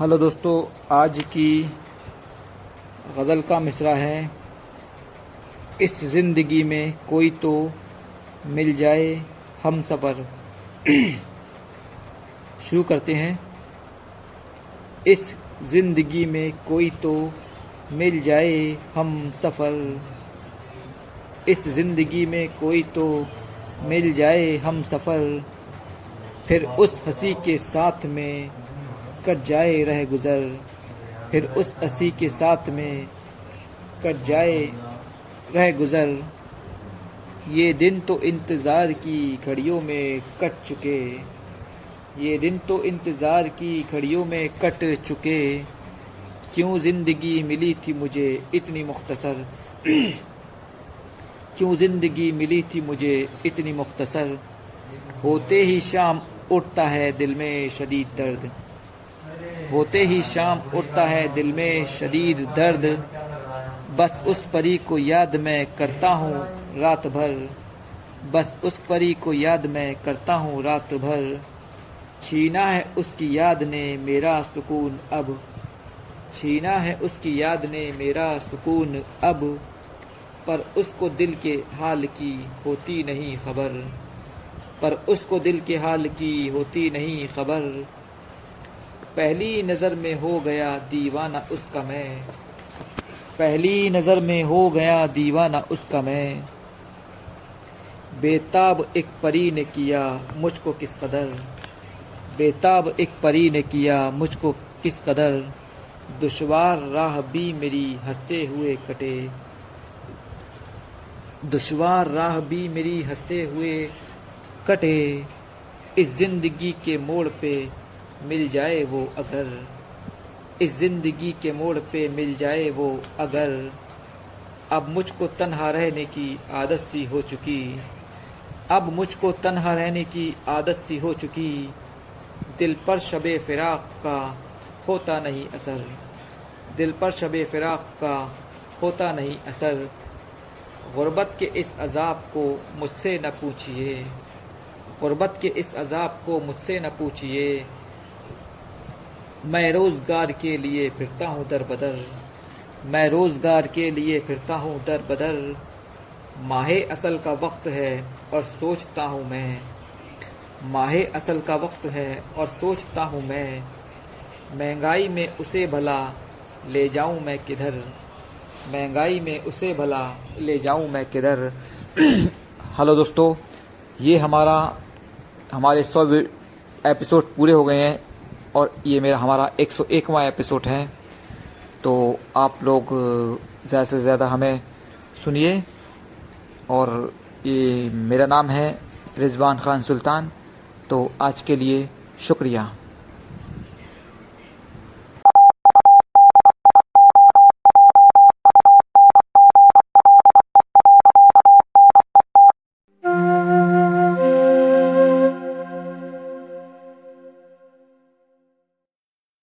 Hello दोस्तों, आज की गज़ल का मिसरा है। इस ज़िंदगी में कोई तो मिल जाए हम सफ़र। शुरू करते हैं। इस ज़िंदगी में कोई तो मिल जाए हम सफ़र। इस ज़िंदगी में कोई तो मिल जाए हम सफ़र। फिर उस हँसी के साथ में कट जाए रह गुज़र, फिर उस हँसी के साथ में कट जाए रह गुज़र। ये दिन तो इंतज़ार की घड़ियों में कट चुके। ये दिन तो इंतज़ार की घड़ियों में कट चुके। क्यों ज़िंदगी मिली थी मुझे इतनी मुख्तसर? क्यों ज़िंदगी मिली थी मुझे इतनी मुख्तसर? होते ही शाम उठता है दिल में शदीद दर्द। होते ही शाम उठता है, दिल में शदीद दर्द। बस उस परी को याद मैं करता हूँ रात भर बस उस परी को याद मैं करता हूँ रात भर छीना है उसकी याद ने मेरा सुकून अब। छीना है उसकी याद ने मेरा सुकून अब। पर उसको दिल के हाल की होती नहीं खबर। पर उसको दिल के हाल की होती नहीं खबर। पहली नज़र में हो गया दीवाना उसका मैं। पहली नज़र में हो गया दीवाना उसका मैं। बेताब एक परी ने किया मुझको किस कदर? बेताब एक परी ने किया मुझको किस कदर? दुशवार राह भी मेरी हँसते हुए कटे। दुशवार राह भी मेरी हँसते हुए कटे। इस ज़िंदगी के मोड़ पे मिल जाए वो अगर, इस ज़िंदगी के मोड़ पे मिल जाए वो अगर। अब मुझको तन्हा रहने की आदत सी हो चुकी, अब मुझको तन्हा रहने की आदत सी हो चुकी। दिल पर शब फिराक का होता नहीं असर, दिल पर शब फिराक का होता नहीं असर। गुर्बत के इस अजाब को मुझसे न पूछिए, गुर्बत के इस अजाब को मुझसे न पूछिए। मैं रोज़गार के लिए फिरता हूँ दर बदर। मैं रोज़गार के लिए फिरता हूँ दर बदर। माहे असल का वक्त है और सोचता हूँ मैं। माहे असल का वक्त है और सोचता हूँ मैं। महँगाई में उसे भला ले जाऊँ मैं किधर? महँगाई में उसे भला ले जाऊँ मैं किधर? हेलो दोस्तों, ये हमारा, हमारे सौ एपिसोड पूरे हो गए हैं। और ये मेरा, हमारा एक सौ एकवा एपिसोड है। तो आप लोग ज़्यादा से ज़्यादा हमें सुनिए। और ये मेरा नाम है रिजवान खान सुल्तान। तो आज के लिए शुक्रिया।